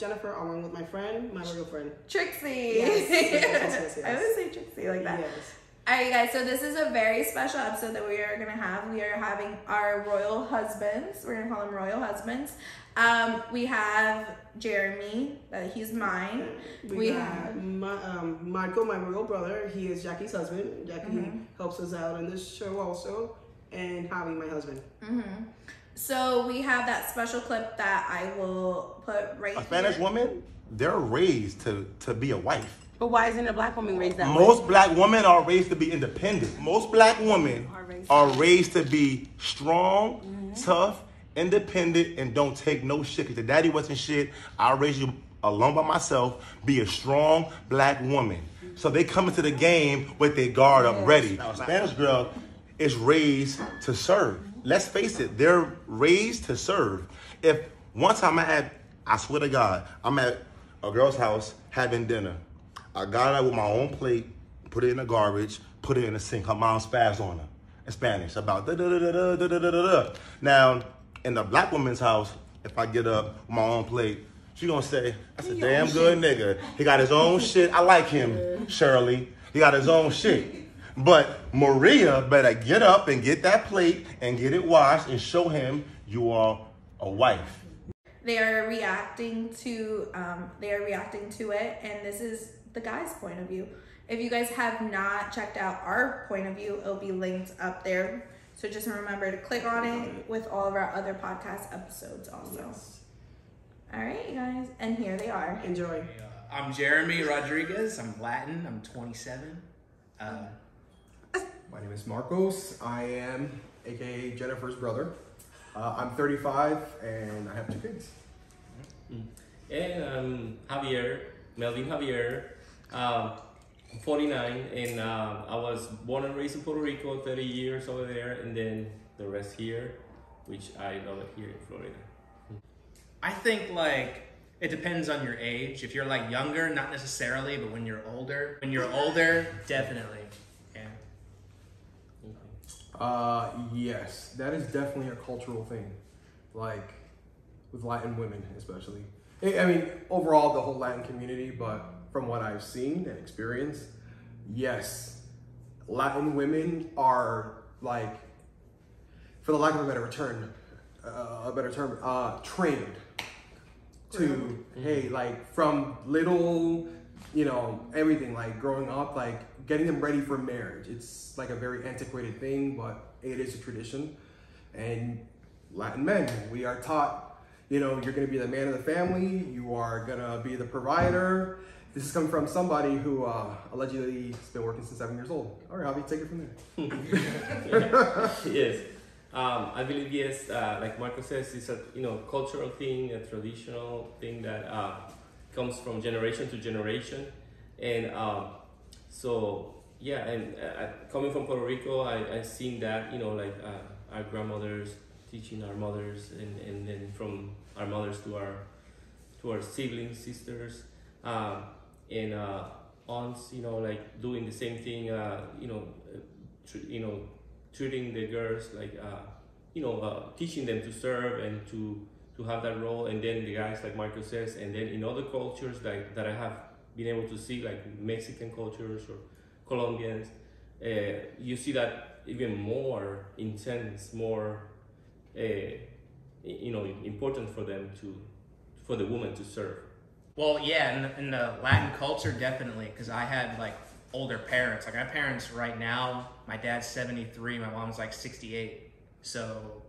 Real. I am your host Jennifer, along with my friend, my real friend. Trixie. Yes, yes, yes, I always say Trixie like that. Yes. All right, guys. So this is a very special episode that we are gonna have. We are having our royal husbands. We're gonna call them royal husbands. Um, we have Jeremy. That he's mine. We, We have- my, um, Michael, my real brother. He is Jackie's husband. Jackie Mhm. helps us out in this show also. And Javi, my husband. hmm So we have that special clip that I will put right. A Spanish here. woman, they're raised to, to be a wife. But why isn't a black woman raised that way? Most black women are raised to be independent. Most black women Are raised- are raised to be strong, mm-hmm. tough, independent, and don't take no shit. Cause your daddy wasn't shit. I raised you alone by myself. Be a strong black woman. Mm-hmm. So they come into the game with their guard up ready. Now, a Spanish girl is raised to serve. Let's face it, they're raised to serve. If one time I had, I swear to God, I'm at a girl's house having dinner. I got out with my own plate, put it in the garbage, put it in the sink. Her mom spazzed on her in Spanish about da da da da da da da da da. Now, in the black woman's house, if I get up with my own plate, she gonna say, "That's a damn good nigga. He got his own shit. I like him, Shirley. He got his own shit." But Maria better get up and get that plate and get it washed and show him you are a wife. They are reacting to. Um, they are reacting to it, and this is the guy's point of view. If you guys have not checked out our point of view, it'll be linked up there. So just remember to click on it with all of our other podcast episodes also. All right, you guys, and here they are. Enjoy. I'm Jeremy Rodriguez. I'm Latin. I'm 27. Uh, My name is Marcos. I am AKA Jennifer's brother. Uh, I'm 35 and I have two kids. And I'm Javier, Melvin Javier. Um, 49, and um, I was born and raised in Puerto Rico, 30 years over there, and then the rest here, which I love it here in Florida. I think like it depends on your age. If you're like younger, not necessarily, but when you're older, when you're older, definitely. Uh, yes, that is definitely a cultural thing. Like with Latin women, especially. I I mean, overall, the whole Latin community, but from what I've seen and experienced, yes, Latin women are like, for the lack of a better term, uh, a better term, uh, trained to hey, like from little, you know, everything like growing up, like getting them ready for marriage. It's like a very antiquated thing, but it is a tradition. And Latin men, we are taught, you know, you're gonna be the man of the family, you are gonna be the provider. This is coming from somebody who uh, allegedly has been working since seven years old. All right, Javi, take it from there. yes. Um, I believe yes, uh, like Marco says, it's a you know cultural thing, a traditional thing that uh, comes from generation to generation, and um, so yeah, and uh, coming from Puerto Rico, I I seen that you know like uh, our grandmothers teaching our mothers, and and then from our mothers to our to our siblings, sisters, um, and uh, aunts, you know, like doing the same thing, uh, you know, uh, you know, treating the girls like, uh, you know, uh, teaching them to serve and to to have that role, and then the guys like Marco says, and then in other cultures that that I have been able to see, like Mexican cultures or Colombians, uh, you see that even more intense, more, uh, you know, important for them to, for the woman to serve. Well, yeah, in the, in the Latin culture, definitely, because I had like older parents. Like my parents right now, my dad's 73, my mom's like 68. So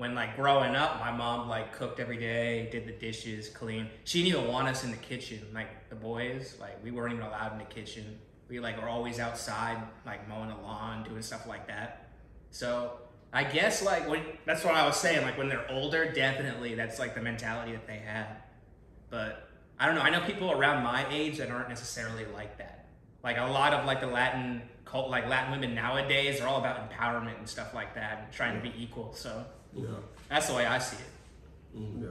when like growing up, my mom like cooked every day, did the dishes, clean. She didn't even want us in the kitchen. Like the boys, like we weren't even allowed in the kitchen. We like were always outside, like mowing the lawn, doing stuff like that. So I guess like when that's what I was saying. Like when they're older, definitely that's like the mentality that they have. But I don't know. I know people around my age that aren't necessarily like that. Like a lot of like the Latin cult, like Latin women nowadays are all about empowerment and stuff like that, and trying to be equal. So Yeah. that's the way I see it. Yeah.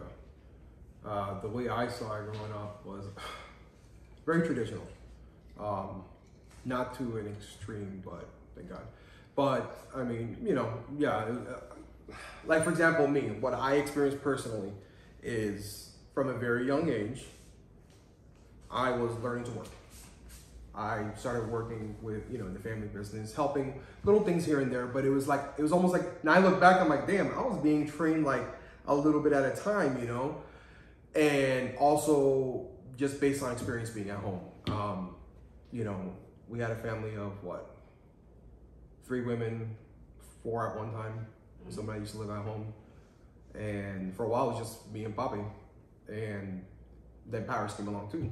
Uh, the way I saw it growing up was very traditional. Um, not to an extreme, but thank God. But I mean, you know, yeah. uh, Like for example, me, what I experienced personally is from a very young age, I was learning to work. I started working with, you know, in the family business, helping little things here and there, but it was like, it was almost like, now I look back, I'm like, damn, I was being trained like a little bit at a time, you know? And also just based on experience being at home. Um, you know, we had a family of what? Three women, four at one time. Somebody used to live at home. And for a while, it was just me and Bobby. And then Paris came along too.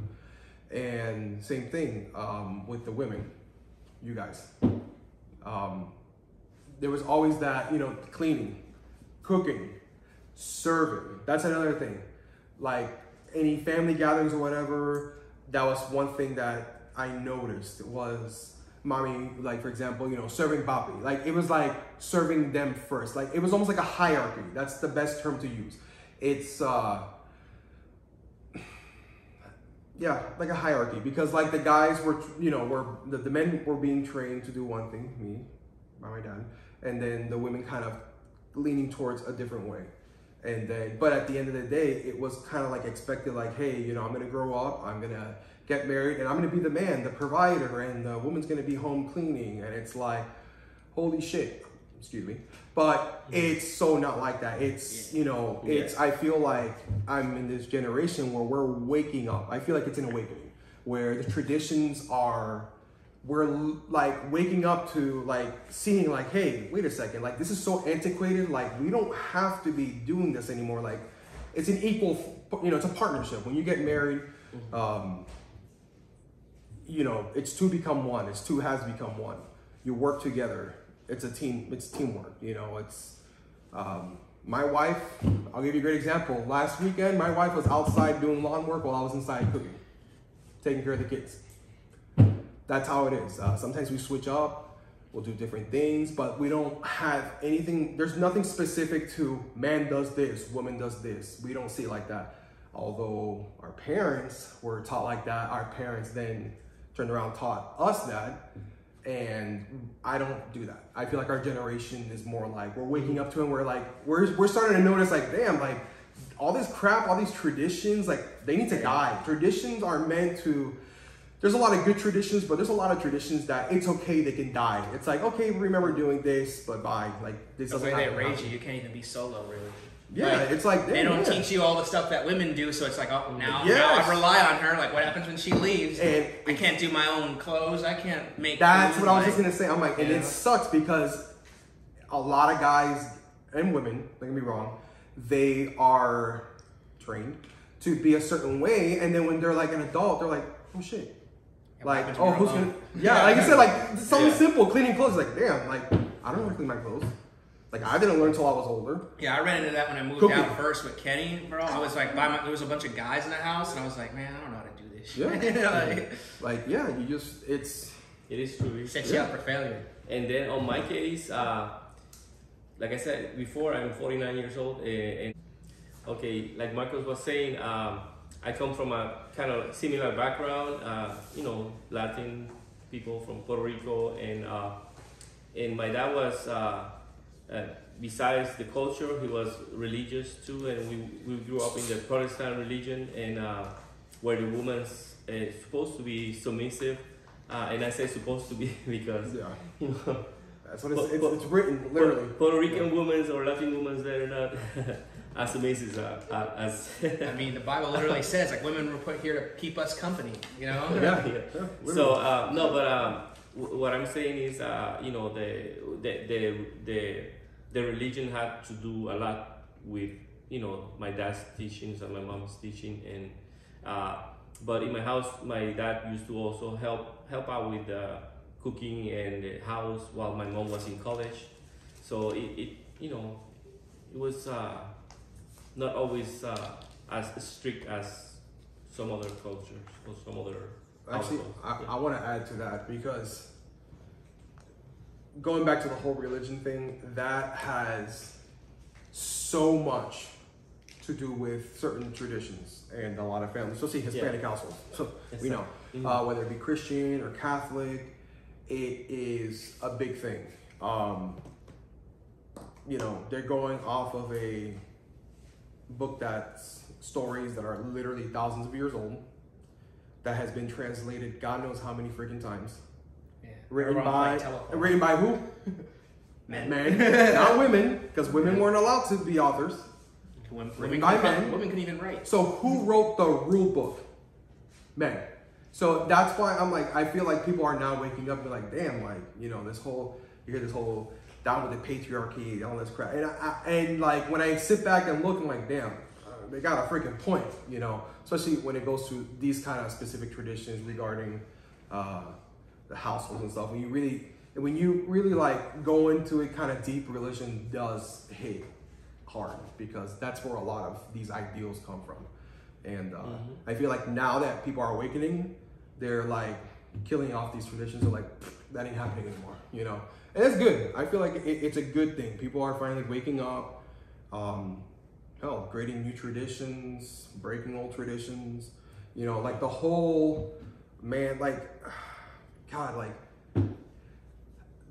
And same thing um, with the women, you guys. Um, there was always that, you know, cleaning, cooking, serving. That's another thing. Like any family gatherings or whatever, that was one thing that I noticed was mommy, like for example, you know, serving Bobby. Like it was like serving them first. Like it was almost like a hierarchy. That's the best term to use. It's uh yeah, like a hierarchy because like the guys were, you know, were the, the men were being trained to do one thing, me, by my dad, and then the women kind of leaning towards a different way. And then, but at the end of the day, it was kind of like expected, like, hey, you know, I'm gonna grow up, I'm gonna get married, and I'm gonna be the man, the provider, and the woman's gonna be home cleaning. And it's like, holy shit, excuse me. But it's so not like that. It's, you know, it's, I feel like I'm in this generation where we're waking up. I feel like it's an awakening where the traditions are we're like waking up to like seeing like hey wait a second. Like this is so antiquated. Like we don't have to be doing this anymore. Like it's an equal you know it's a partnership. When you get married um you know it's two become one. It's two has become one. You work together it's a team it's teamwork you know it's um my wife i'll give you a great example last weekend my wife was outside doing lawn work while i was inside cooking taking care of the kids that's how it is. Uh, sometimes we switch up, we'll do different things, but we don't have anything, there's nothing specific to man does this, woman does this. We don't see it like that. Although our parents were taught like that, our parents then turned around taught us that. And I don't do that. I feel like our generation is more like we're waking up to it and we're like, we're, we're starting to notice, like, damn, like all this crap, all these traditions, like they need to die. Traditions are meant to there's a lot of good traditions, but there's a lot of traditions that it's okay they can die. It's like okay, remember doing this, but bye. Like this The way they raise you, you can't even be solo, really. Yeah, Like, it's like They don't yeah. teach you all the stuff that women do, so it's like, oh, now, now I rely on her. Like, what happens when she leaves? And I can't do my own clothes. I can't make. That's food, what I was just gonna say. I'm like, and it sucks because a lot of guys and women, don't get me wrong, they are trained to be a certain way, and then when they're like an adult, they're like, oh shit. Yeah, what Like, oh, who's gonna? Yeah, like you said, like something Yeah. simple, cleaning clothes. Like, damn, like I don't know how to clean my clothes. Like I didn't learn until I was older. Yeah, I ran into that when I moved Cooking. out first with Kenny, bro. I was like, by my, there was a bunch of guys in the house, and I was like, man, I don't know how to do this. shit. like, Like, yeah, you just it's It is true. sets you up for failure. And then on my case, uh, like I said before, I'm 49 years old. eh, And okay, like Marcos was saying, um, I come from a kind of similar background. Uh, you know, Latin people from Puerto Rico, and uh, and my dad was. Uh, uh, besides the culture, he was religious too, and we, we grew up in the Protestant religion, and uh, where the woman's uh, supposed to be submissive, uh, and I say supposed to be because yeah. you know That's what it's, But- it's, it's written literally. Puerto Rican women or Latin women they're not as submissive uh, uh, as I mean, the Bible literally says like women were put here to keep us company. You know. Yeah. yeah. Yeah, So uh, no, but um, w- what I'm saying is, uh, you know, the, the the the the religion had to do a lot with you know my dad's teachings and my mom's teaching, and uh, but in my house, my dad used to also help help out with the cooking and the house while my mom was in college. So it, it you know it was uh, not always uh, as strict as some other cultures or some other Actually, households. I, Yeah. I want to add to that because going back to the whole religion thing, that has so much to do with certain traditions and a lot of families, especially Hispanic households. So Yes, we know, Mhm. uh, whether it be Christian or Catholic, it is a big thing. Um, you know, they're going off of a book that's stories that are literally thousands of years old that has been translated God knows how many freaking times. Yeah. Written by written by who? Men. Men, not women, because women weren't allowed to be authors. Women, Written women, by men. women could even write. So who wrote the rule book? Men. So that's why I'm like, I feel like people are now waking up and be like, damn, like, you know, this whole, you hear this whole down with the patriarchy, all this crap. And, I, I, and like, when I sit back and look, I'm like, damn, they got a freaking point, you know, especially when it goes to these kind of specific traditions regarding uh, the households and stuff. When you really, when you really like go into it kind of deep, religion does hit hard because that's where a lot of these ideals come from. And uh, I feel like now that people are awakening, they're like killing off these traditions. They're like, that ain't happening anymore, you know? And it's good. I feel like it, it's a good thing. People are finally waking up, um, hell, creating new traditions, breaking old traditions, you know, like the whole, man, like, God, like,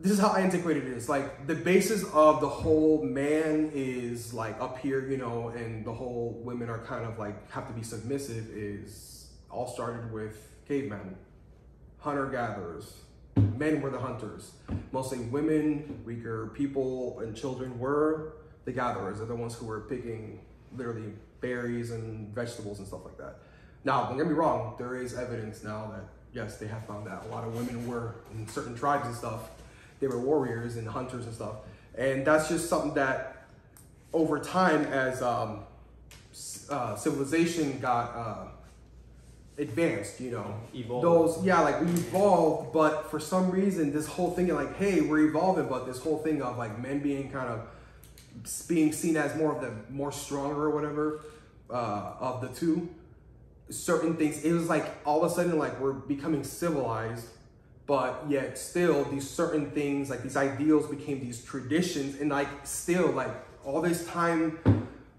this is how antiquated it is. Like the basis of the whole man is like up here, you know, and the whole women are kind of like have to be submissive is all started with cavemen, hunter gatherers. Men were the hunters. Mostly women, weaker people, and children were the gatherers. They're the ones who were picking literally berries and vegetables and stuff like that. Now, don't get me wrong, there is evidence now that yes, they have found that a lot of women were in certain tribes and stuff. They were warriors and hunters and stuff, and that's just something that over time, as um, uh, civilization got uh, advanced, you know, Evolved. those yeah, like we evolved, but for some reason, this whole thing of like, hey, we're evolving, but this whole thing of like men being kind of being seen as more of the more stronger or whatever uh, of the two certain things it was like all of a sudden like we're becoming civilized but yet still these certain things like these ideals became these traditions and like still like all this time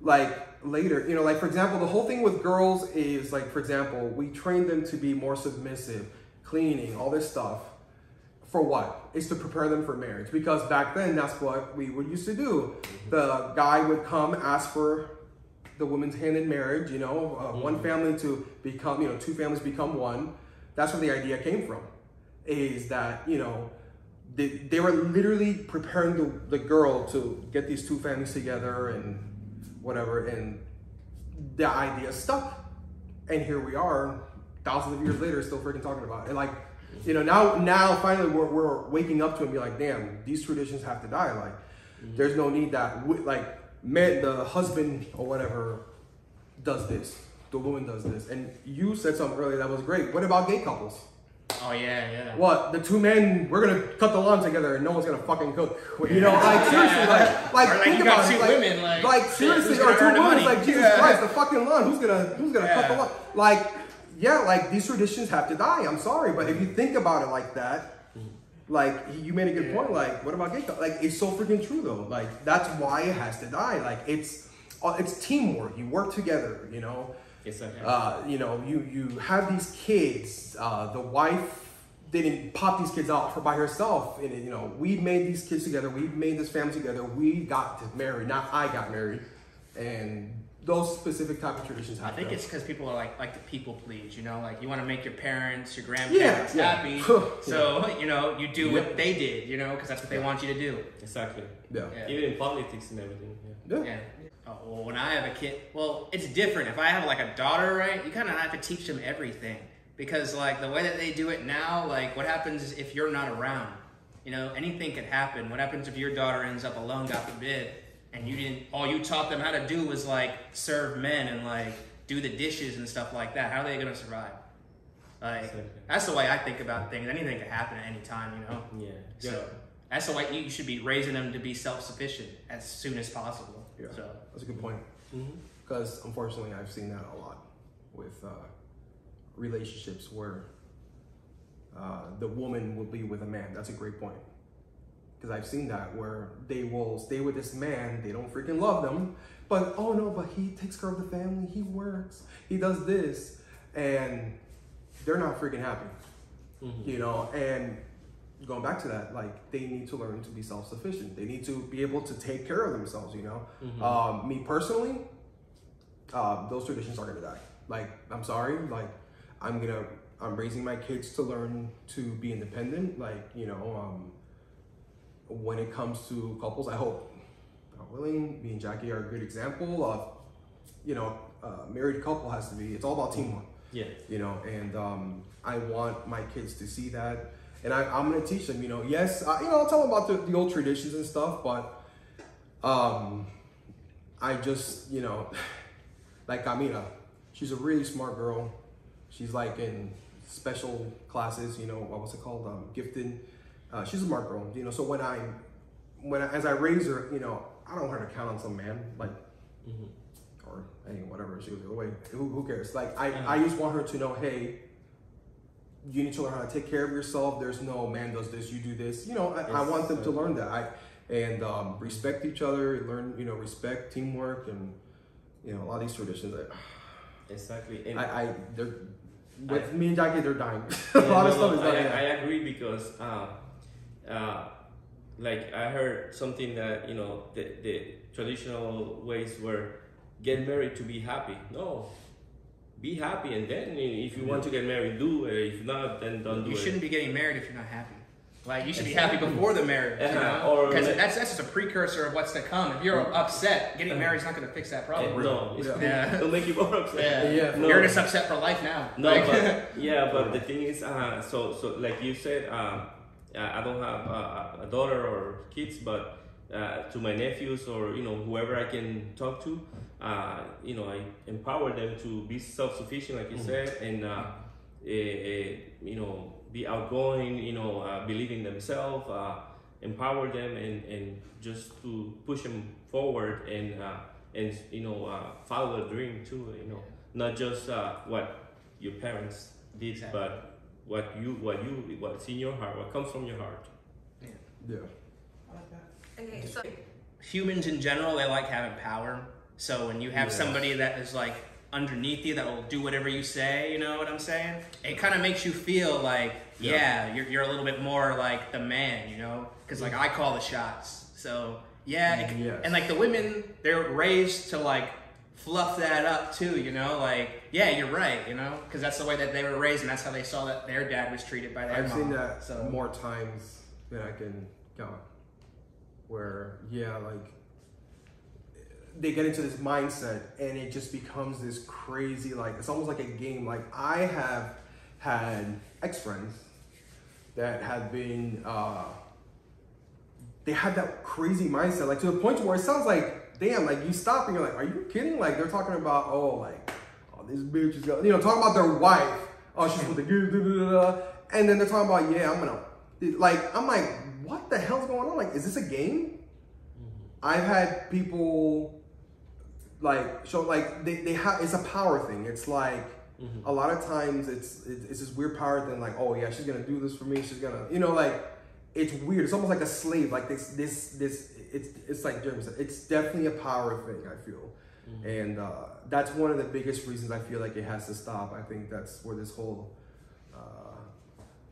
like later you know like for example the whole thing with girls is like for example we train them to be more submissive cleaning all this stuff for what? It's to prepare them for marriage. Because back then, that's what we would used to do. The guy would come, ask for the woman's hand in marriage, you know, uh, one family to become, you know, two families become one. That's where the idea came from. Is that, you know, they, they were literally preparing the, the girl to get these two families together and whatever. And the idea stuck. And here we are, thousands of years later, still freaking talking about it. And like, you know, now now finally we're, we're waking up to and be like, damn, these traditions have to die. Like, there's no need that like man, the husband or whatever does this, the woman does this, and you said something earlier that was great. What about gay couples? Oh yeah, yeah. What the two men? We're gonna cut the lawn together, and no one's gonna fucking cook. You know, like seriously, like like, like, think about it, two like, women, like, seriously, or two women, like Jesus Yeah. Christ, the fucking lawn. Who's gonna who's gonna cut the lawn? Like, yeah, like these traditions have to die. I'm sorry, but if you think about it like that. Like you made a good point. Like, what about gay? Like, it's so freaking true though. Like, that's why it has to die. Like, it's uh, it's teamwork. You work together. You know, Exactly. uh, you know, you you have these kids. Uh, the wife didn't pop these kids out for by herself. And you know, we made these kids together. We made this family together. We got to marry. Not I got married. And those specific type of traditions I think it's because people are like like to people please, you know, like you want to make your parents, your grandparents yeah. happy, Yeah. so you know you do Yep. what they did, you know, because that's what they want you to do. exactly. yeah. Yeah. Even in politics and everything. Yeah. Yeah. Yeah. Oh, well, when I have a kid, well, it's different. If I have like a daughter, right, you kind of have to teach them everything because like the way that they do it now, like what happens if you're not around, you know, anything could happen. What happens if your daughter ends up alone, God forbid, and you didn't? All you taught them how to do was like serve men and like do the dishes and stuff like that. How are they gonna survive? Like that's the way I think about things. Anything could happen at any time, you know. Yeah. So that's the way you should be raising them to be self-sufficient as soon as possible. Yeah. So That's a good point. Mhm. Because unfortunately, I've seen that a lot with uh, relationships where uh, the woman will be with a man. That's a great point. Because I've seen that where they will stay with this man, they don't freaking love them, but oh no, but he takes care of the family, he works, he does this, and they're not freaking happy, Mhm. you know. And going back to that, like they need to learn to be self sufficient, they need to be able to take care of themselves, you know. Mhm. Um, me personally, uh, those traditions are gonna die. Like, I'm sorry, like, I'm gonna, I'm raising my kids to learn to be independent. Like, you know, um, when it comes to couples, I hope, God willing, me and Jackie are a good example of, you know, a married couple has to be. It's all about teamwork Yeah. you know and um, i want my kids to see that and I, i'm going to teach them you know yes I, you know i'll tell them about the, the old traditions and stuff but um, i just you know like camila she's a really smart girl she's like in special classes you know what was it called um, gifted uh, she's a smart girl you know so when i when I, as i raise her you know i don't want her to count on some man like or hey, whatever she goes the other way. Who, who cares? Like I, I just want her to know, hey, you need to learn how to take care of yourself. There's no man does this, you do this. You know, I, I want them to learn that. I and um, respect each other, learn, you know, respect teamwork and you know, a lot of these traditions Exactly. And I, I they're with me and Jackie, they're dying. Yeah, a lot of stuff no, is I, dying. I agree because, uh, uh, like I heard something that you know the, the traditional ways were get married to be happy. No, be happy, and then if you want to get married, do it. If not, then don't do You it. shouldn't be getting married if you're not happy. Like you should be happy before the marriage, you Uh-huh. know? Or Because like- that's that's just a precursor of what's to come. If you're upset, getting married is not going to fix that problem. no, it's, Yeah. it'll make you more upset. Yeah. Yeah. No. You're just upset for life now. No, Like- but yeah, but the thing is, uh, so so like you said, uh, I don't have uh, a daughter or kids, but uh, to my nephews or you know whoever I can talk to, uh, you know, I empower them to be self-sufficient, like you said, and uh, eh, eh, you know, be outgoing, you know, uh, believe in themselves, uh, empower them, and and just to push them forward and uh, and you know uh, follow the dream too, you know, not just uh, what your parents did, Exactly. but what you what you what's in your heart, what comes from your heart. yeah. Yeah. Okay, so humans in general, they like having power. So when you have Yeah. somebody that is like underneath you that will do whatever you say, you know what I'm saying? It kind of makes you feel like, yeah, you're, you're a little bit more like the man, you know? Because like I call the shots. So yeah, it- Yes. and like the women, they're raised to like fluff that up too, you know? Like, yeah, you're right, you know? Because that's the way that they were raised and that's how they saw that their dad was treated by their I've mom. seen that So more times than I can count. Where yeah, like they get into this mindset and it just becomes this crazy like it's almost like a game. Like I have had ex friends that have been uh they had that crazy mindset, like to the point where it sounds like, damn, like you stop and you're like, are you kidding? Like they're talking about, oh, like, oh, this bitch is, gonna, you know, talking about their wife. Oh, she's with the good, da, da, da, and then they're talking about, yeah, I'm gonna, like, I'm like, what the hell's going on? Like, is this a game? Mm-hmm. I've had people like show like they, they have it's a power thing. It's like mm-hmm. a lot of times it's it's it's this weird power thing like oh yeah she's gonna do this for me she's gonna you know like it's weird. It's almost like a slave like this this this it's it's like Jeremy said it's definitely a power thing I feel. And uh, that's one of the biggest reasons I feel like it has to stop. I think that's where this whole uh,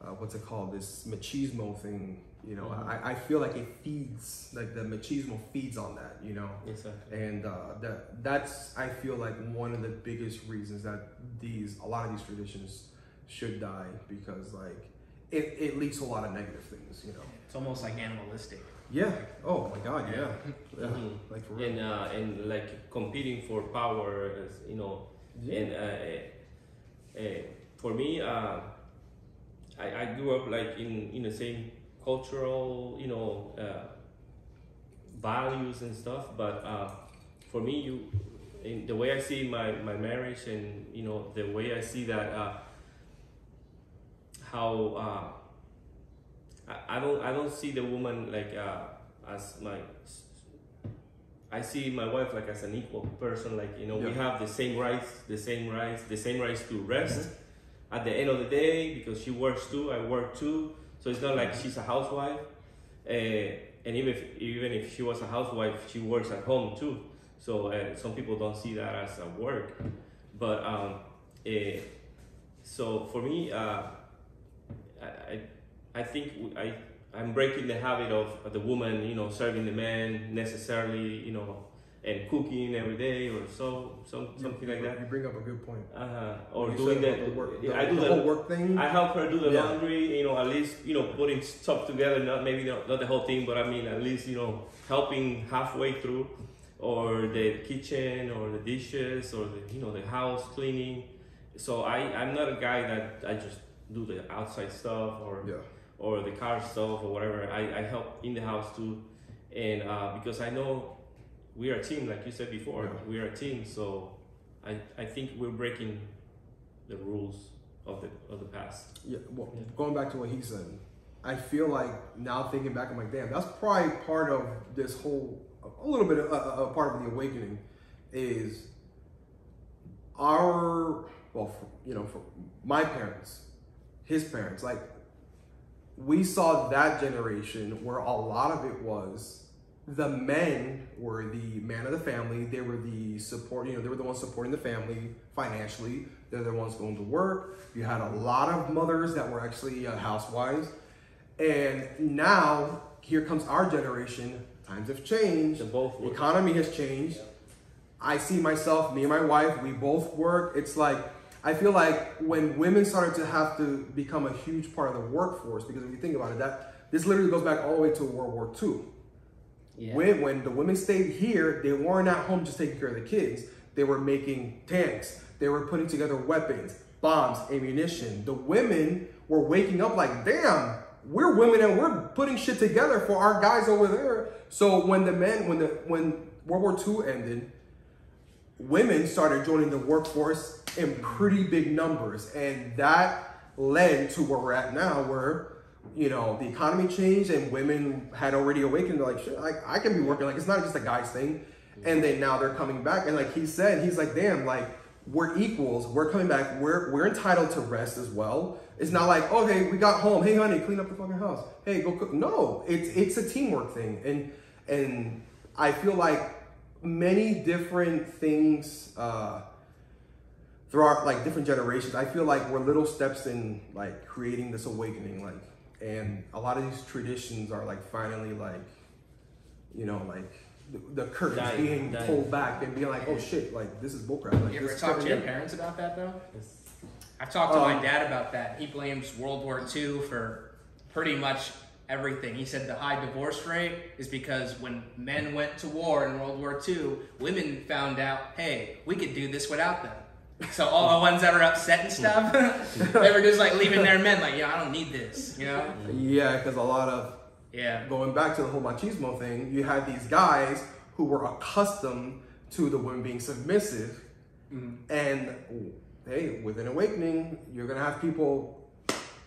uh, what's it called? This machismo thing you know I, I feel like it feeds like the machismo feeds on that you know? Exactly. and uh, that that's I feel like one of the biggest reasons that these a lot of these traditions should die because like it, it leads to a lot of negative things you know it's almost like animalistic. yeah oh my god yeah, yeah. Mhm. like for real and uh, and like competing for power, as, you know, Yeah. and uh, uh, uh, for me, uh, I, I grew up like in in the same cultural, you know, uh, values and stuff. But uh, for me, you, in the way I see my my marriage, and you know, the way I see that uh, how uh, I, I don't I don't see the woman like uh, as my I see my wife like as an equal person. Like you know, we have the same rights, the same rights, the same rights to rest. At the end of the day, because she works too, I work too. So it's not like she's a housewife. Uh, and even if, even if she was a housewife, she works at home too. So uh, some people don't see that as a work. But um, uh, so for me, uh, I, I think I I'm breaking the habit of the woman, you know, serving the man necessarily, you know, and cooking every day or so, some something like that. You bring up a good point. Uh-huh. or You doing the, work. the, I do the the, whole work thing. I help her do the Yeah. laundry, you know, at least, you know, putting stuff together, not maybe not, not the whole thing, but I mean, at least, you know, helping halfway through, or the kitchen, or the dishes, or the, you know, the house cleaning. So I, I'm not a guy that I just do the outside stuff or, yeah. or the car stuff or whatever. I, I help in the house too. And uh, because I know we are a team, like you said before, Yeah. we are a team. So I, I think we're breaking the rules of the of the past. Yeah, well, Yeah. going back to what he said, I feel like now thinking back, I'm like, damn, that's probably part of this whole, a little bit of a, a part of the awakening, is our, well, for, you know, for my parents, his parents, like, we saw that generation where a lot of it was the men were the man of the family. They were the support, you know, they were the ones supporting the family financially. They're the ones going to work. You had a lot of mothers that were actually uh, housewives. And now, here comes our generation. Times have changed. The both The economy has changed. I see myself, me and my wife, we both work. It's like, I feel like when women started to have to become a huge part of the workforce, because if you think about it, that this literally goes back all the way to World War II. Yeah. When, when the women stayed here, they weren't at home just taking care of the kids. They were making tanks. They were putting together weapons, bombs, ammunition. The women were waking up like, damn, we're women and we're putting shit together for our guys over there. So when the men, when the when World War II ended, women started joining the workforce in pretty big numbers, and that led to where we're at now, where you know the economy changed and women had already awakened. They're like, shit, I, I can be working. Like it's not just a guy's thing. And then now they're coming back, and like he said, he's like, damn, like we're equals. We're coming back. We're we're entitled to rest as well. It's not like, okay, we got home. Hey, honey, clean up the fucking house. Hey, go cook. No, it's it's a teamwork thing, and and I feel like many different things uh, throughout like different generations. I feel like we're little steps in like creating this awakening, like, and a lot of these traditions are like finally like, you know, like the, the curtains Dying, being dying. pulled back and being like, oh shit, like this is bullcrap. Like, You ever this talk to your parents about that though? I've talked to Um, my dad about that. He blames World War II for pretty much everything. He said the high divorce rate is because when men went to war in World War II, women found out, hey, we could do this without them. So all the ones that were upset and stuff, they were just like leaving their men like, yeah, I don't need this, you know? Yeah, because a lot of Yeah. going back to the whole machismo thing, you had these guys who were accustomed to the women being submissive, mm-hmm. and hey, with an awakening, you're gonna have people,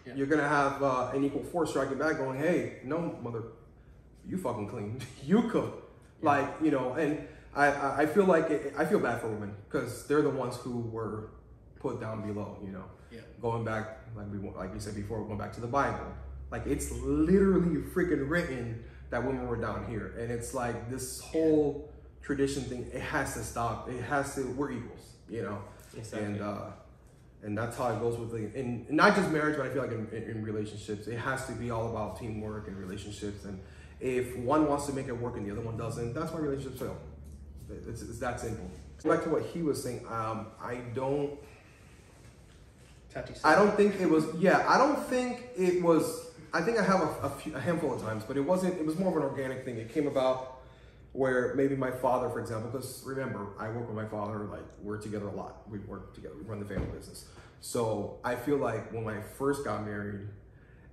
Yeah. you're gonna have uh, an equal force striking back, going, "Hey, no, mother, you fucking clean, you cook," like you know, and I I I feel like it, I feel bad for women because they're the ones who were put down below, you know Yeah. going back like we like we said before, going back to the Bible. Like it's literally freaking written that women were down here, and it's like this whole tradition thing. It has to stop. It has to. We're equals, you know. Exactly. And uh, and that's how it goes with the in not just marriage, but I feel like in, in, in relationships, it has to be all about teamwork and relationships. And if one wants to make it work and the other one doesn't, that's why relationships fail. It's, it's that simple. Back to what he was saying. Um, I don't. I don't think it was. Yeah, I don't think it was. I think I have a, a, few, a handful of times, but it wasn't. It was more of an organic thing. It came about where maybe my father, for example, because remember, I work with my father. Like we're together a lot. We work together. We run the family business. So I feel like when I first got married,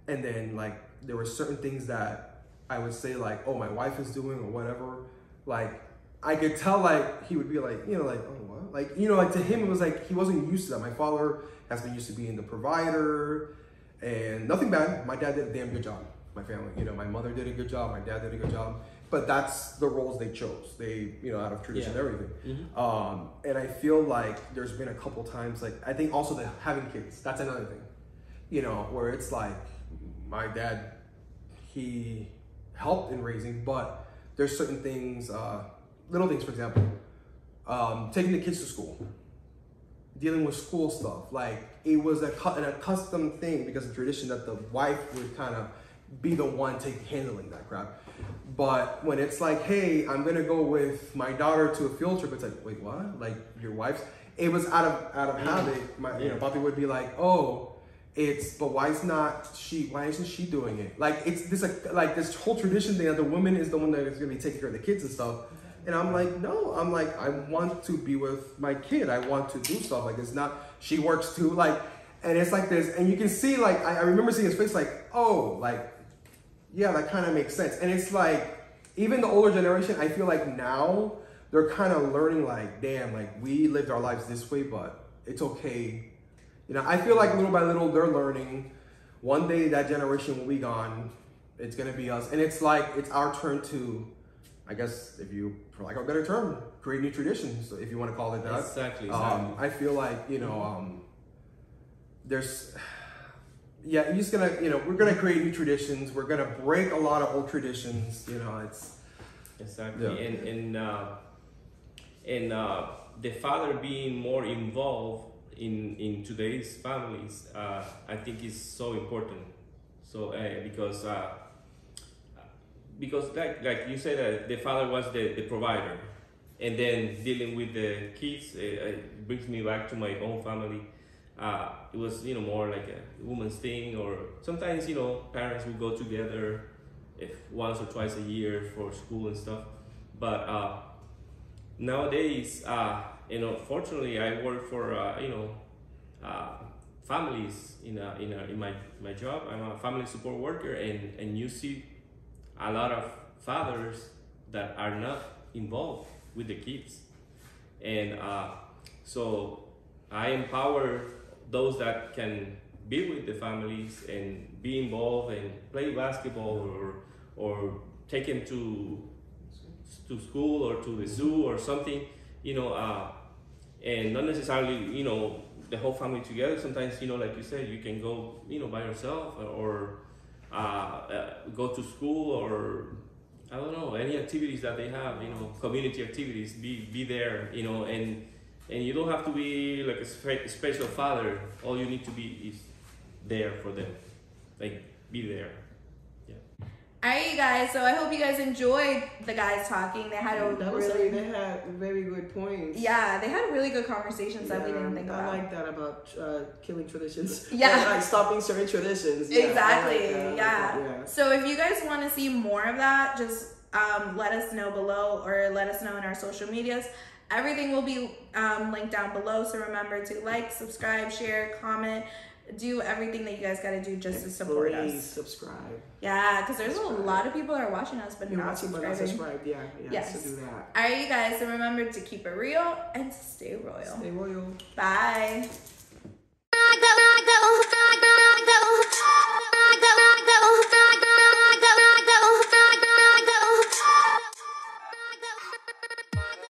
and then like there were certain things that I would say like, oh, my wife is doing or whatever. Like I could tell like he would be like, you know, like, oh what? Like, you know, like to him it was like he wasn't used to that. My father has been used to being the provider and nothing bad. My dad did a damn good job. My family, you know, my mother did a good job, my dad did a good job. But that's the roles they chose. They, you know, out of tradition and Yeah. everything. Um, and I feel like there's been a couple times, like I think also the having kids. That's another thing. You know, where it's like my dad, he helped in raising, but there's certain things, uh, little things, for example, um, taking the kids to school, dealing with school stuff. Like it was a, an accustomed thing because of tradition that the wife would kind of be the one take handling that crap. But when it's like, hey, I'm gonna go with my daughter to a field trip, it's like, wait, what? Like your wife's? It was out of out of habit. My, you know, Bobby would be like, oh, it's, but why is not she? Why isn't she doing it? Like it's this like, like this whole tradition thing that the woman is the one that is gonna be taking care of the kids and stuff. And I'm like, no, I'm like, I want to be with my kid. I want to do stuff. Like it's not. She works too. Like, and it's like this, and you can see like I, I remember seeing his face, like, oh, like yeah, that kind of makes sense. And it's like, even the older generation, I feel like now they're kind of learning, like, damn, like we lived our lives this way, but it's okay. You know, I feel like little by little they're learning. One day that generation will be gone. It's gonna be us, and it's like it's our turn to, I guess, if you, for lack of a better term, create new traditions, if you want to call it that. Exactly, Um. I feel like you know, um, there's yeah, you're just gonna, you know, we're gonna create new traditions. We're gonna break a lot of old traditions. You know, it's Exactly, Yeah. and and uh, and uh, the father being more involved in in today's families, uh, I think is so important. So uh, because uh, because like like you said, uh, the father was the, the provider, and then dealing with the kids uh, brings me back to my own family. Uh, it was you know more like a woman's thing, or sometimes you know parents would go together if once or twice a year for school and stuff. But uh, nowadays, uh, you know, fortunately, I work for uh, you know uh, families in a, in a, in my my job. I'm a family support worker, and and you see a lot of fathers that are not involved with the kids, and uh, so I empower those that can be with the families and be involved and play basketball or or take them to to school or to the zoo or something, you know, uh, and not necessarily, you know, the whole family together. Sometimes, you know, like you said, you can go, you know, by yourself or uh, uh, go to school or I don't know any activities that they have, you know, community activities. Be be there, you know, and and you don't have to be like a spe- special father. All you need to be is there for them, like be there. Yeah. All right, you guys. So I hope you guys enjoyed the guys talking. They had a That was really, they had very good points. yeah, they had really good conversations that we didn't think I about. like that about uh, killing traditions. Yeah. Like, like stopping certain traditions. Yeah, I like exactly. that. Like yeah. that, yeah. So if you guys want to see more of that, just um, let us know below or let us know in our social medias. Everything will be um, linked down below. So remember to like, subscribe, share, comment, do everything that you guys got to do just to support Please us. subscribe. Yeah, because there's a lot of people that are watching us but You're not watching but not subscribing. subscribed. Yeah, yeah. Yes. So do that. All right, you guys. So remember to keep it real and stay royal. Stay royal. Bye. I go, I go, I